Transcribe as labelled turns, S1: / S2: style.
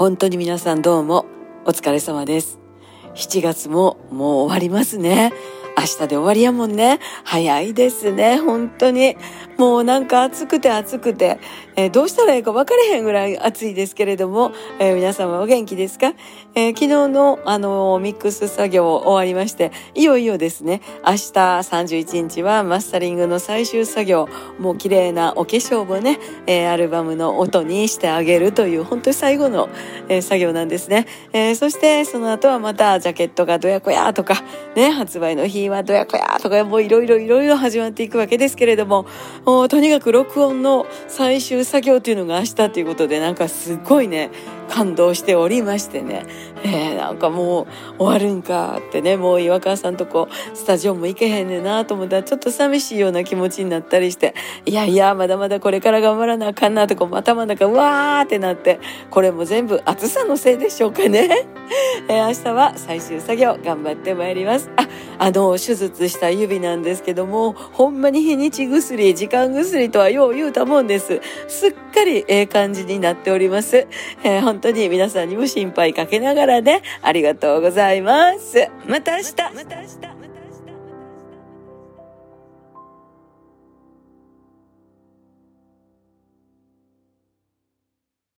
S1: 本当に皆さんどうもお疲れ様です。7月ももう終わりますね。明日で終わりやもんね。早いですね、本当に。もうなんか暑くて暑くて、えー、どうしたらいいか分かれへんぐらい暑いですけれども、えー、皆様お元気ですか、えー、昨日のあのミックス作業終わりまして、いよいよですね、明日31日はマスタリングの最終作業、もう綺麗なお化粧もね、えアルバムの音にしてあげるという本当に最後の、え作業なんですね。えそしてその後はまたジャケットがどやこやとか、ね、発売の日はどやこやとか、もういろいろいろいろ始まっていくわけですけれども、もうとにかく録音の最終作業というのが明日ということで、なんかすごいね、感動しておりましてね、えー、なんかもう終わるんかってね、もう岩川さんとこスタジオも行けへんねんなと思ったらちょっと寂しいような気持ちになったりして、いやいや、まだまだこれから頑張らなあかんなとか、頭の中うわーってなって、これも全部暑さのせいでしょうかね。えー、明日は最終作業頑張ってまいります。あ、あの、手術した指なんですけども、ほんまに日にち薬、時間薬とはよう言うたもんです。すっかりええ感じになっております。えー、本当に皆さんにも心配かけながらね、ありがとうございます。また明日。また明日。